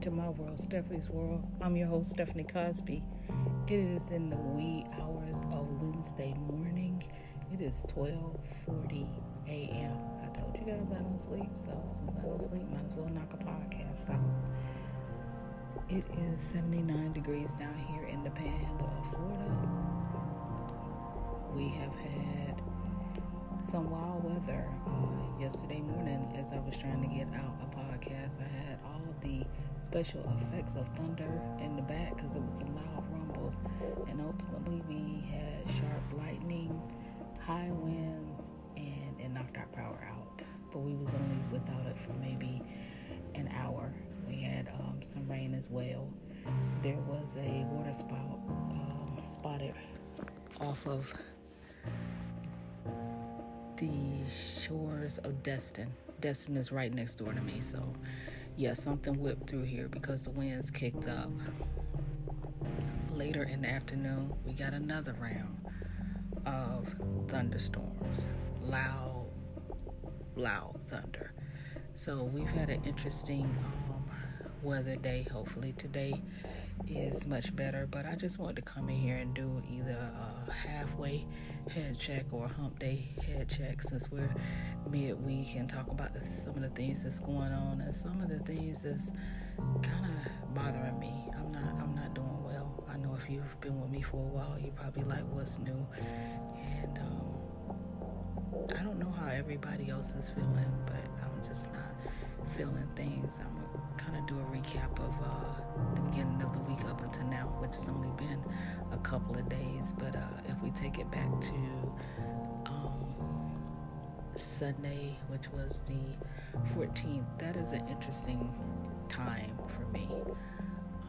into my world, Stephanie's world. I'm your host, Stephanie Cosby. It is in the wee hours of Wednesday morning. It is 12:40 a.m. I told you guys I don't sleep, so since I don't sleep, might as well knock a podcast out. It is 79 degrees down here in the Panhandle of Florida. We have had some wild weather uh, yesterday morning as I was trying to get out a podcast. I had special effects of thunder in the back because it was some loud rumbles, and ultimately we had sharp lightning, high winds, and it knocked our power out. But we was only without it for maybe an hour. We had um, some rain as well. There was a water spout um, spotted off of the shores of Destin. Destin is right next door to me, so yeah, something whipped through here because the winds kicked up. Later in the afternoon, we got another round of thunderstorms, loud, loud thunder. So we've had an interesting um, weather day. Hopefully today is much better. But I just wanted to come in here and do either a halfway head check or a hump day head check since we're midweek and talk about the, some of the things that's going on and some of the things that's kind of bothering me. I'm not I'm not doing well. I know if you've been with me for a while, you're probably like, what's new? And um, I don't know how everybody else is feeling, but I'm just not feeling things. I'm kind of do a recap of uh, the beginning of the week up until now, which has only been a couple of days. But uh, if we take it back to um, Sunday, which was the 14th, that is an interesting time for me.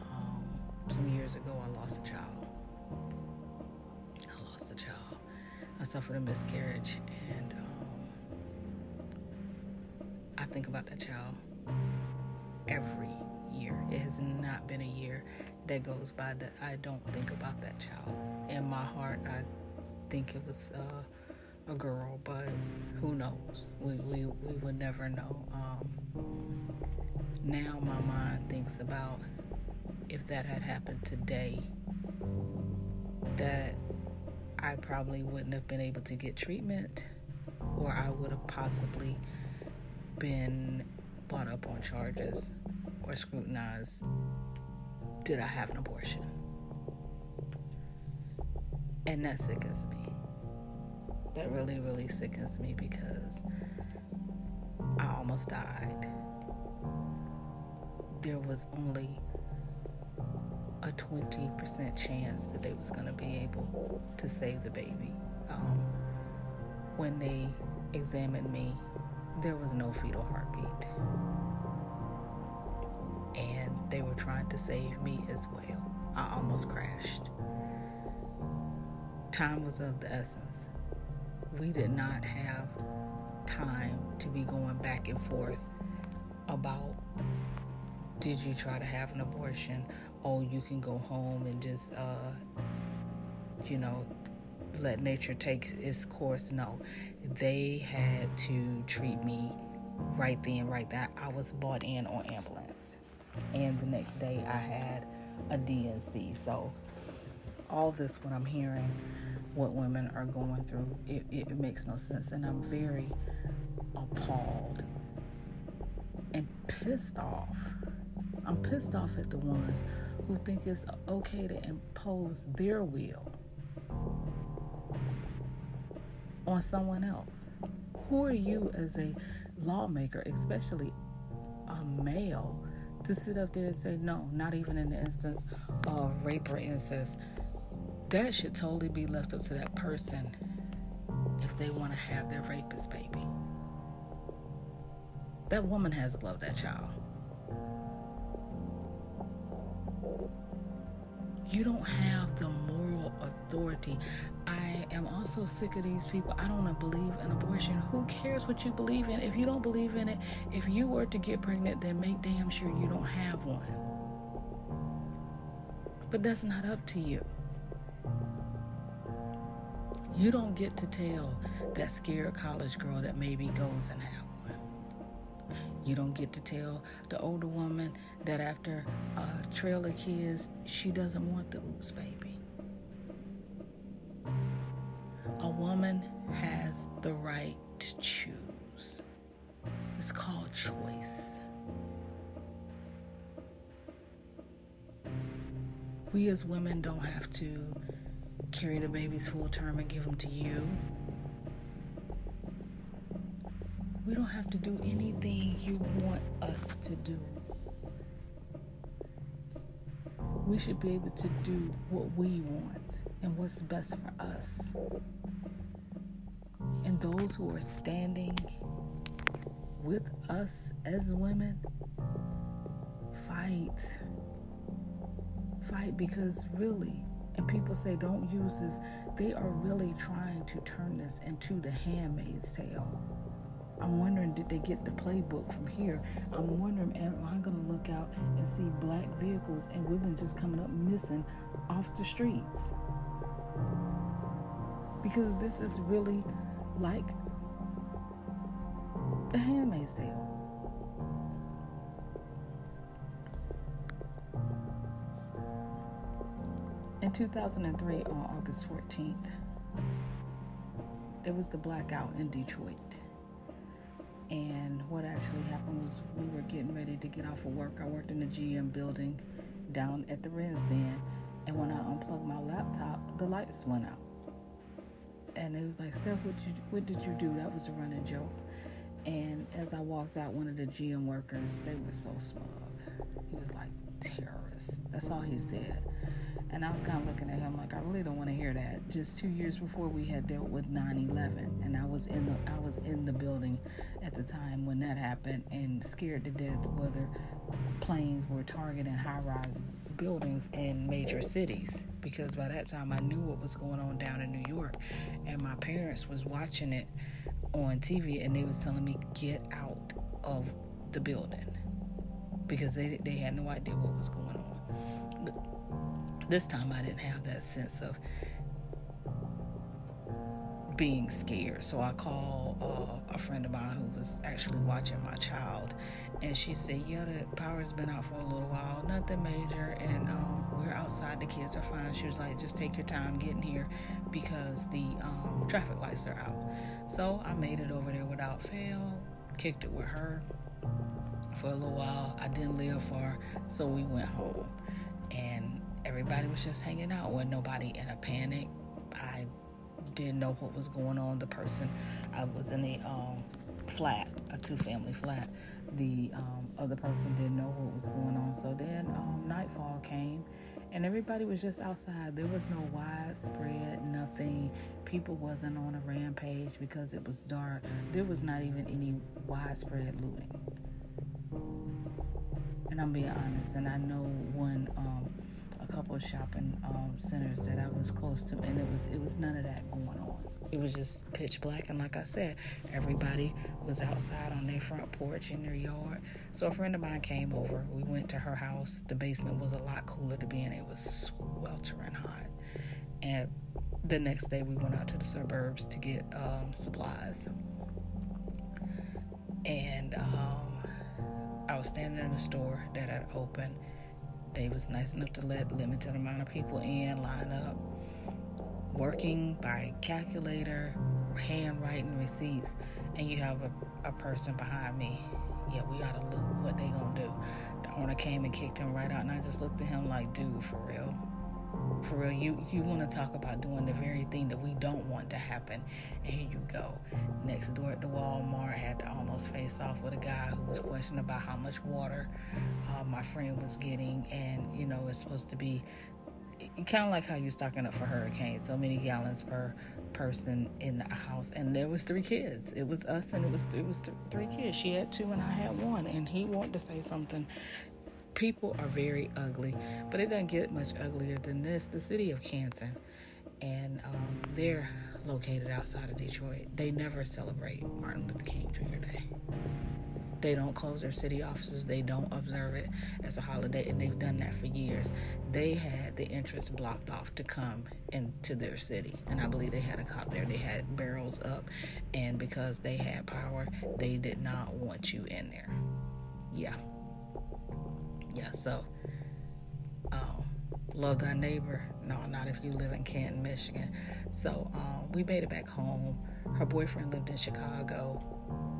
Um, some years ago, I lost a child. I lost a child. I suffered a miscarriage, and um, I think about that child every year. It has not been a year that goes by that I don't think about that child. In my heart, I think it was uh, a girl, but who knows? We, we, we would never know. Um, now my mind thinks about if that had happened today, that I probably wouldn't have been able to get treatment, or I would have possibly been brought up on charges or scrutinized did I have an abortion? And that sickens me. That really, really sickens me because I almost died. There was only a 20% chance that they was going to be able to save the baby. Um, when they examined me, there was no fetal heartbeat they were trying to save me as well. I almost crashed. Time was of the essence. We did not have time to be going back and forth about did you try to have an abortion? Oh, you can go home and just, uh, you know, let nature take its course. No, they had to treat me right then, right there. I was brought in on ambulance and the next day I had a D&C. So all this, what I'm hearing, what women are going through, it, it makes no sense, and I'm very appalled and pissed off. I'm pissed off at the ones who think it's okay to impose their will on someone else. Who are you as a lawmaker, especially a male? To sit up there and say no, not even in the instance of rape or incest. That should totally be left up to that person if they want to have their rapist baby. That woman has to love that child. You don't have the moral authority. Am also sick of these people. I don't believe in abortion. Who cares what you believe in? If you don't believe in it, if you were to get pregnant, then make damn sure you don't have one. But that's not up to you. You don't get to tell that scared college girl that maybe goes and have one. You don't get to tell the older woman that after a trail of kids, she doesn't want the oops baby. Woman has the right to choose. It's called choice. We as women don't have to carry the babies full term and give them to you. We don't have to do anything you want us to do. We should be able to do what we want and what's best for us. Those who are standing with us as women, fight. Fight because really, and people say don't use this, they are really trying to turn this into the handmaid's tale. I'm wondering, did they get the playbook from here? I'm wondering, am I going to look out and see black vehicles and women just coming up missing off the streets? Because this is really like The Handmaid's Tale. In 2003, on August 14th, there was the blackout in Detroit. And what actually happened was we were getting ready to get off of work. I worked in the GM building down at the RenCen. And when I unplugged my laptop, the lights went out. And it was like, Steph, what did you, what did you do? That was a running joke. And as I walked out, one of the GM workers, they were so smug. He was like, terrorists. That's all he said. And I was kind of looking at him like I really don't want to hear that. Just two years before we had dealt with 9/11, and I was in the I was in the building at the time when that happened, and scared to death whether planes were targeting high-rise buildings in major cities. Because by that time I knew what was going on down in New York, and my parents was watching it on TV, and they was telling me get out of the building because they they had no idea what was going on this time I didn't have that sense of being scared. So I called uh, a friend of mine who was actually watching my child, and she said, "Yeah, the power's been out for a little while, nothing major, and um, we're outside. The kids are fine." She was like, "Just take your time getting here because the um, traffic lights are out." So I made it over there without fail, kicked it with her for a little while. I didn't live far, so we went home, and everybody was just hanging out with nobody in a panic. I didn't know what was going on. The person, I was in a um, flat, a two family flat. The um, other person didn't know what was going on. So then um, nightfall came and everybody was just outside. There was no widespread, nothing. People wasn't on a rampage because it was dark. There was not even any widespread looting. And I'm being honest, and I know a couple shopping um, centers that I was close to, and it was it was none of that going on. It was just pitch black, and like I said, everybody was outside on their front porch in their yard. So a friend of mine came over. We went to her house. The basement was a lot cooler to be in. It was sweltering hot, and the next day we went out to the suburbs to get um, supplies. And um, I was standing in the store that had opened they was nice enough to let limited amount of people in, line up, working by calculator, handwriting receipts, and you have a, a person behind me. Yeah, we gotta look what they gonna do. The owner came and kicked him right out, and I just looked at him like, dude, for real. For real, you you want to talk about doing the very thing that we don't want to happen, and here you go. Next door at the Walmart, had to almost face off with a guy who was questioning about how much water uh, my friend was getting, and you know it's supposed to be kind of like how you're stocking up for hurricanes, so many gallons per person in the house, and there was three kids. It was us, and it was it was th- three kids. She had two, and I had one, and he wanted to say something people are very ugly, but it doesn't get much uglier than this. The city of Canton, and um, they're located outside of Detroit. They never celebrate Martin Luther King Jr. Day. They don't close their city offices. They don't observe it as a holiday, and they've done that for years. They had the entrance blocked off to come into their city, and I believe they had a cop there. They had barrels up, and because they had power, they did not want you in there. Yeah, yeah. So, um, love thy neighbor. No, not if you live in Canton, Michigan. So um, we made it back home. Her boyfriend lived in Chicago,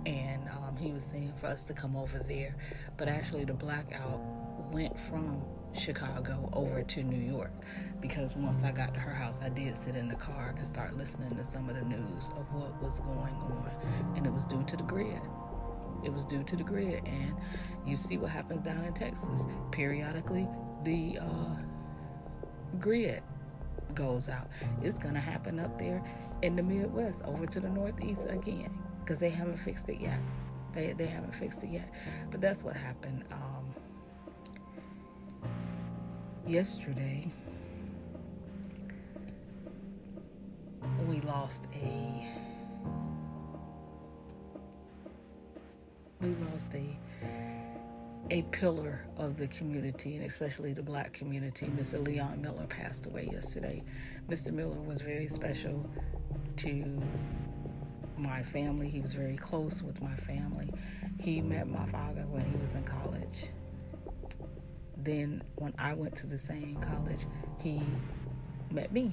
and um, he was saying for us to come over there. But actually, the blackout went from Chicago over to New York because once I got to her house, I did sit in the car and start listening to some of the news of what was going on, and it was due to the grid. It was due to the grid, and you see what happens down in Texas. Periodically, the uh, grid goes out. It's going to happen up there in the Midwest, over to the Northeast again, because they haven't fixed it yet. They, they haven't fixed it yet. But that's what happened um, yesterday. We lost a. We lost a a pillar of the community and especially the black community. Mr. Leon Miller passed away yesterday. Mr. Miller was very special to my family. He was very close with my family. He met my father when he was in college. Then, when I went to the same college, he met me.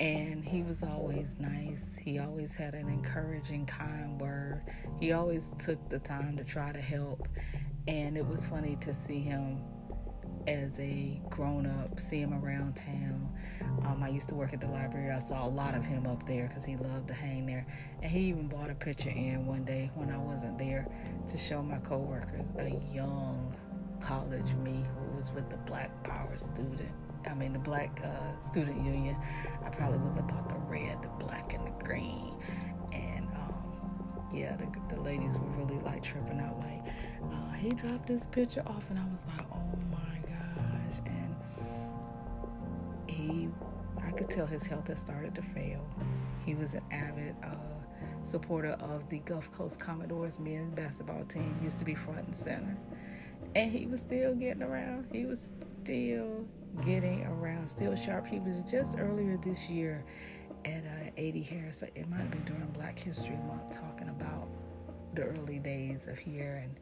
And he was always nice. He always had an encouraging, kind word. He always took the time to try to help and it was funny to see him as a grown up, see him around town. Um, I used to work at the library. I saw a lot of him up there because he loved to hang there. And he even bought a picture in one day when I wasn't there to show my coworkers a young college me who was with the Black Power student. I mean, the Black uh, Student Union. I probably was about the red, the black, and the green. And um, yeah, the, the ladies were really like tripping out, like, uh, he dropped this picture off, and I was like, oh my gosh. And he, I could tell his health had started to fail. He was an avid uh, supporter of the Gulf Coast Commodores men's basketball team, used to be front and center. And he was still getting around. He was still getting around, still sharp. He was just earlier this year at uh, 80 Harris. It might have been during Black History Month, talking about the early days of here and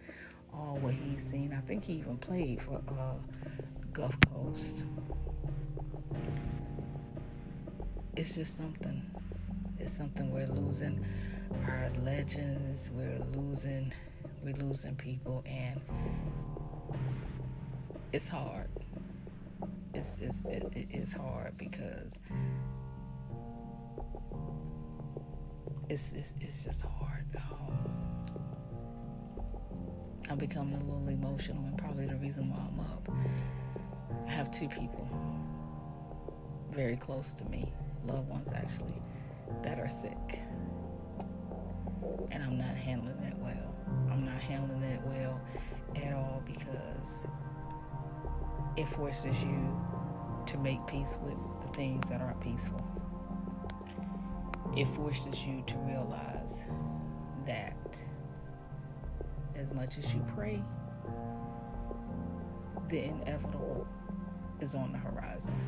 all what he's seen. I think he even played for uh, Gulf Coast. It's just something. It's something we're losing our legends. We're losing. We're losing people, and it's hard. It's it's it, it's hard because it's it's, it's just hard. Um, I'm becoming a little emotional, and probably the reason why I'm up. I have two people very close to me, loved ones actually, that are sick. And I'm not handling that well. I'm not handling it well at all because it forces you to make peace with the things that aren't peaceful. It forces you to realize that as much as you pray, the inevitable is on the horizon.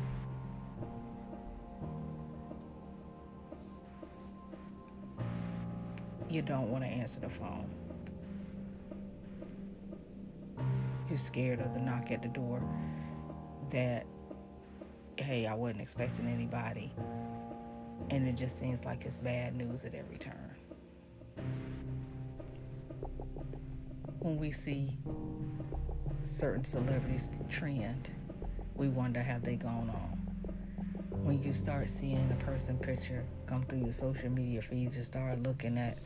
You don't want to answer the phone. You're scared of the knock at the door that, hey, I wasn't expecting anybody. And it just seems like it's bad news at every turn. when we see certain celebrities trend, we wonder have they gone on. When you start seeing a person picture come through your social media feed, you start looking at,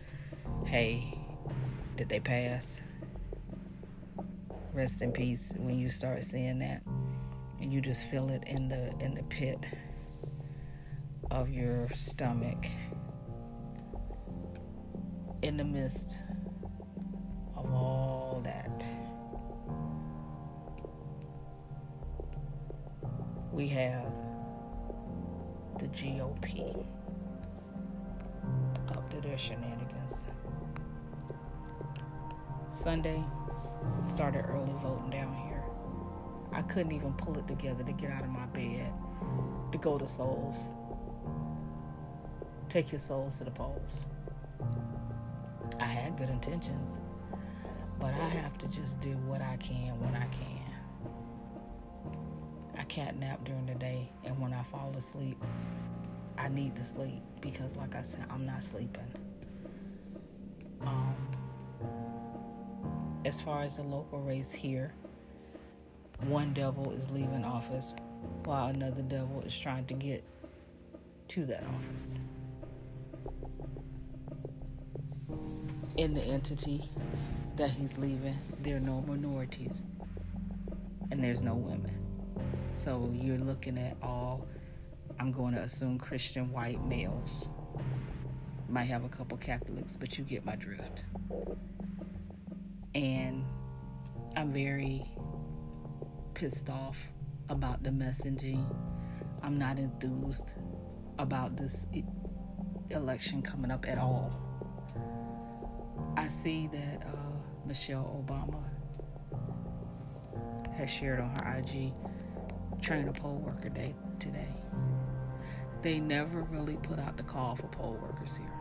hey, did they pass? Rest in peace. When you start seeing that, and you just feel it in the in the pit of your stomach, in the midst of all that. We have the GOP up to their shenanigans. Sunday, started early voting down here. I couldn't even pull it together to get out of my bed to go to Souls. Take your souls to the polls. I had good intentions, but I have to just do what I can when I can. I can't nap during the day, and when I fall asleep, I need to sleep because, like I said, I'm not sleeping. Um, as far as the local race here, one devil is leaving office while another devil is trying to get to that office. In the entity that he's leaving, there are no minorities and there's no women. So you're looking at all, I'm going to assume Christian white males. Might have a couple Catholics, but you get my drift. And I'm very pissed off about the messaging. I'm not enthused about this election coming up at all. I see that uh, Michelle Obama has shared on her IG train a poll worker day today. They never really put out the call for poll workers here.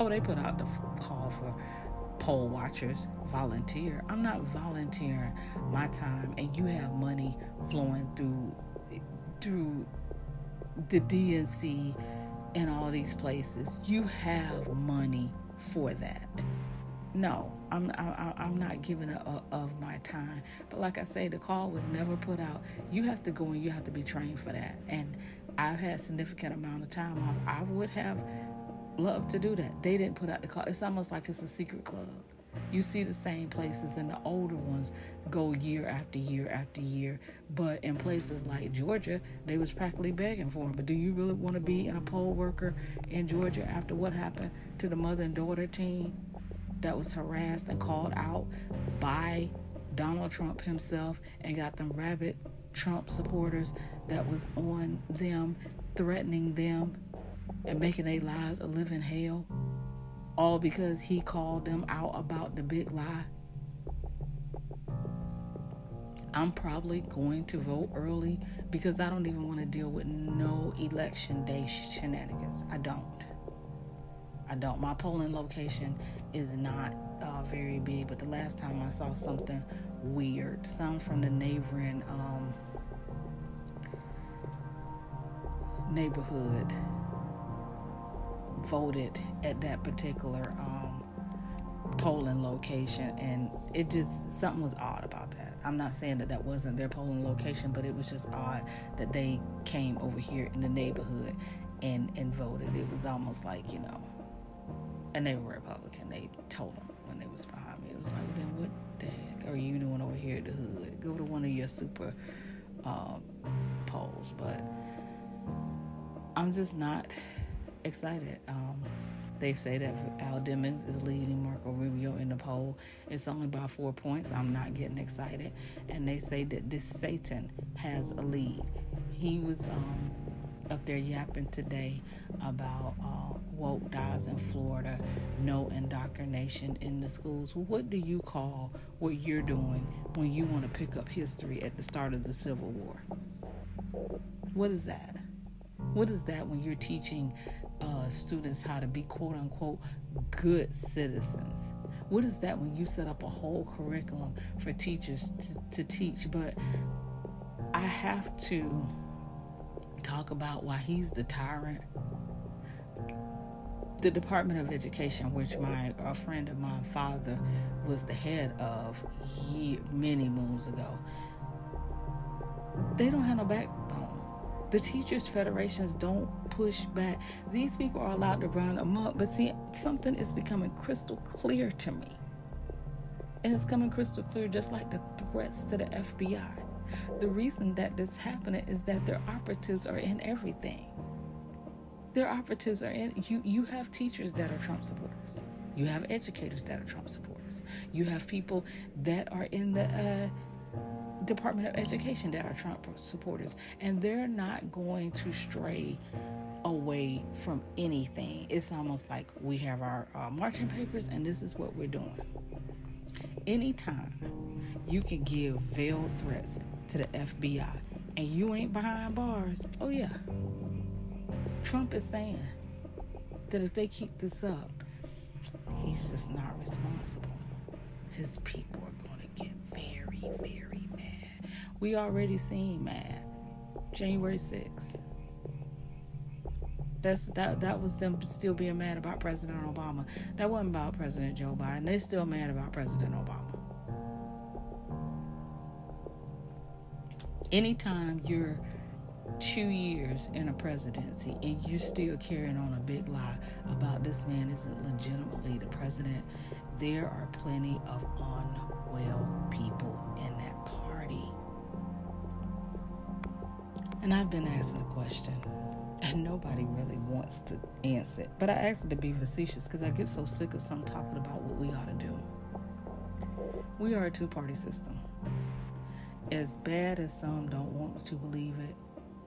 Oh, they put out the call for poll watchers, volunteer. I'm not volunteering my time, and you have money flowing through through the DNC and all these places. You have money for that. No, I'm I, I'm not giving a, a, uh, of my time. But like I say, the call was never put out. You have to go and you have to be trained for that. And I've had significant amount of time off. I would have loved to do that. They didn't put out the call. It's almost like it's a secret club. You see the same places, and the older ones go year after year after year. But in places like Georgia, they was practically begging for them. But do you really want to be in a poll worker in Georgia after what happened to the mother and daughter team that was harassed and called out by Donald Trump himself and got them rabid Trump supporters that was on them, threatening them and making their lives a living hell? all because he called them out about the big lie. I'm probably going to vote early because I don't even want to deal with no election day shenanigans. I don't. I don't. My polling location is not uh, very big, but the last time I saw something weird, some from the neighboring um, neighborhood voted at that particular um, polling location, and it just something was odd about that. I'm not saying that that wasn't their polling location, but it was just odd that they came over here in the neighborhood and and voted. It was almost like you know, and they were Republican. They told them when they was behind me. It was like, then what the heck are you doing over here at the hood? Go to one of your super um, polls, but I'm just not excited. Um, they say that Val Demings is leading Marco Rubio in the poll. It's only by four points. I'm not getting excited. And they say that this Satan has a lead. He was um, up there yapping today about uh, woke dies in Florida, no indoctrination in the schools. What do you call what you're doing when you want to pick up history at the start of the Civil War? What is that? What is that when you're teaching uh, students how to be quote unquote good citizens. What is that when you set up a whole curriculum for teachers to, to teach? But I have to talk about why he's the tyrant. The Department of Education, which my a friend of my father was the head of many moons ago, they don't have no backbone. The teachers' federations don't push back. These people are allowed to run amok, but see, something is becoming crystal clear to me. And it's coming crystal clear just like the threats to the FBI. The reason that this is happening is that their operatives are in everything. Their operatives are in you you have teachers that are Trump supporters. You have educators that are Trump supporters. You have people that are in the uh, Department of Education that are Trump supporters, and they're not going to stray away from anything. It's almost like we have our uh, marching papers, and this is what we're doing. anytime you can give veiled threats to the FBI and you ain't behind bars, oh yeah. Trump is saying that if they keep this up, he's just not responsible. His people are going to get very, very mad. We already seen mad. January 6th. That's that that was them still being mad about President Obama. That wasn't about President Joe Biden. They're still mad about President Obama. Anytime you're two years in a presidency and you're still carrying on a big lie about this man isn't legitimately the president, there are plenty of unwell people in that party. And I've been asking a question, and nobody really wants to answer it. But I asked it to be facetious because I get so sick of some talking about what we ought to do. We are a two party system. As bad as some don't want to believe it,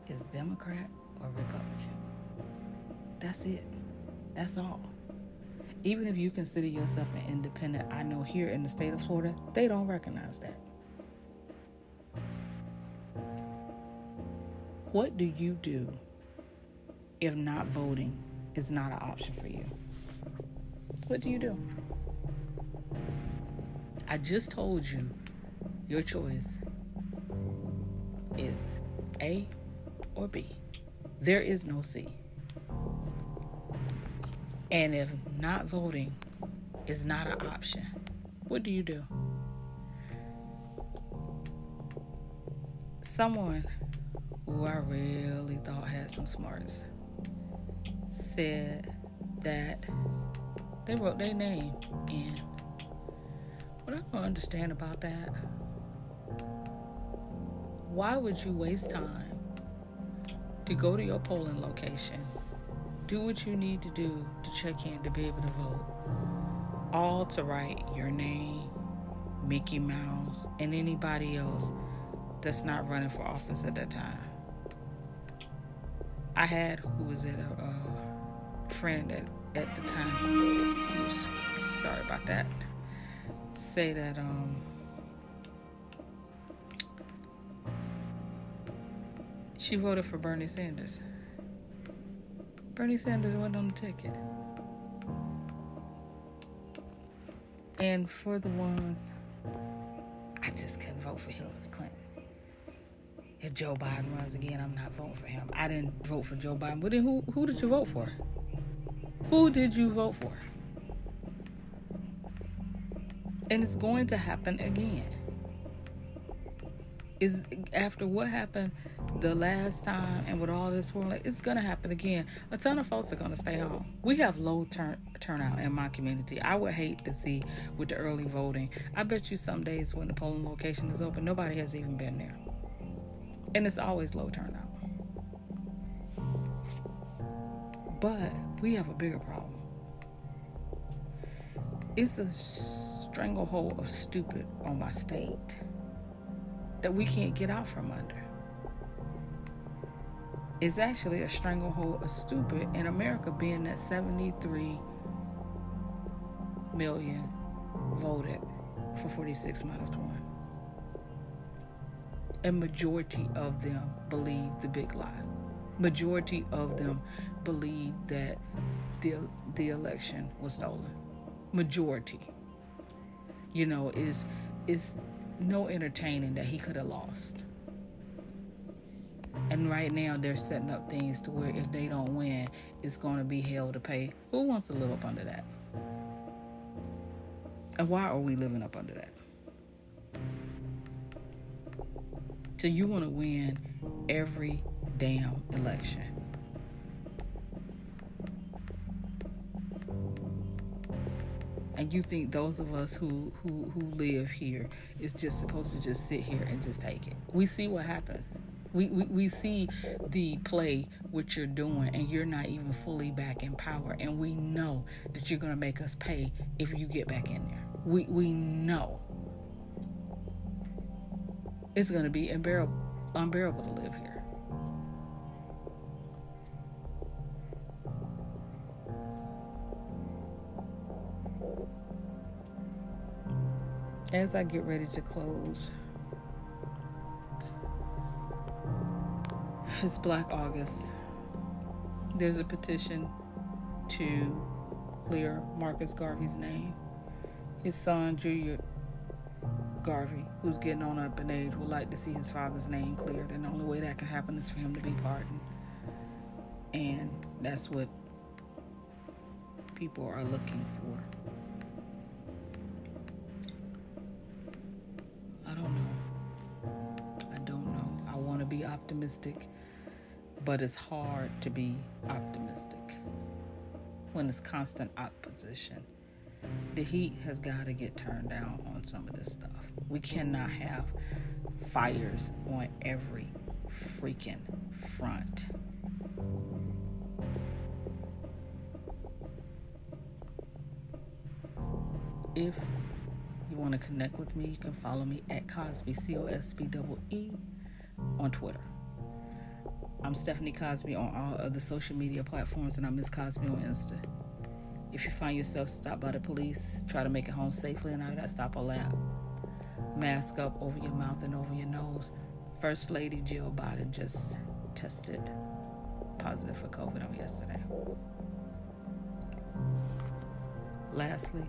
is Democrat or Republican. That's it. That's all. Even if you consider yourself an independent, I know here in the state of Florida, they don't recognize that. What do you do if not voting is not an option for you? What do you do? I just told you your choice is A or B. There is no C. And if not voting is not an option, what do you do? Someone who I really thought had some smarts said that they wrote their name in. What I don't understand about that, why would you waste time to go to your polling location, do what you need to do to check in to be able to vote, all to write your name, Mickey Mouse, and anybody else that's not running for office at that time. I had who was it a friend at, at the time sorry about that say that um She voted for Bernie Sanders. Bernie Sanders went on the ticket. And for the ones, I just couldn't vote for Hillary Clinton. If Joe Biden runs again, I'm not voting for him. I didn't vote for Joe Biden. But then who, who did you vote for? Who did you vote for? And it's going to happen again. Is after what happened the last time and with all this world, it's gonna happen again. A ton of folks are gonna stay home. We have low turn turnout in my community. I would hate to see with the early voting. I bet you some days when the polling location is open, nobody has even been there, and it's always low turnout. But we have a bigger problem. It's a stranglehold of stupid on my state that we can't get out from under It's actually a stranglehold of stupid in America, being that 73 million voted for 46 minus 1. A majority of them believe the big lie. Majority of them believe that the, the election was stolen. Majority. You know, is is no entertaining that he could have lost. And right now, they're setting up things to where if they don't win, it's going to be hell to pay. Who wants to live up under that? And why are we living up under that? So you want to win every damn election. And you think those of us who, who, who live here is just supposed to just sit here and just take it. We see what happens. We, we, we see the play, what you're doing, and you're not even fully back in power. And we know that you're going to make us pay if you get back in there. We, we know it's going to be unbearable, unbearable to live here. As I get ready to close, it's Black August. There's a petition to clear Marcus Garvey's name. His son, Junior Garvey, who's getting on up in age, would like to see his father's name cleared, and the only way that can happen is for him to be pardoned. And that's what people are looking for. Optimistic, but it's hard to be optimistic when it's constant opposition. The heat has got to get turned down on some of this stuff. We cannot have fires on every freaking front. If you want to connect with me, you can follow me at Cosby, C O S B E E, on Twitter. I'm Stephanie Cosby on all other social media platforms, and I'm Miss Cosby on Insta. If you find yourself stopped by the police, try to make it home safely and out of that stop lap. Mask up over your mouth and over your nose. First Lady Jill Biden just tested positive for COVID on yesterday. Lastly,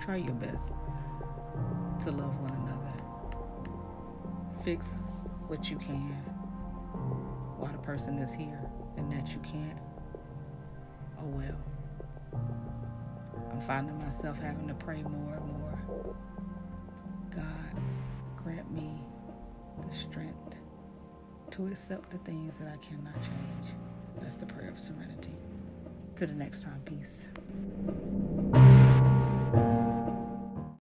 try your best to love one another. Fix what you can while the person is here and that you can't, oh well. I'm finding myself having to pray more and more. God, grant me the strength to accept the things that I cannot change. That's the prayer of serenity. To the next time, peace.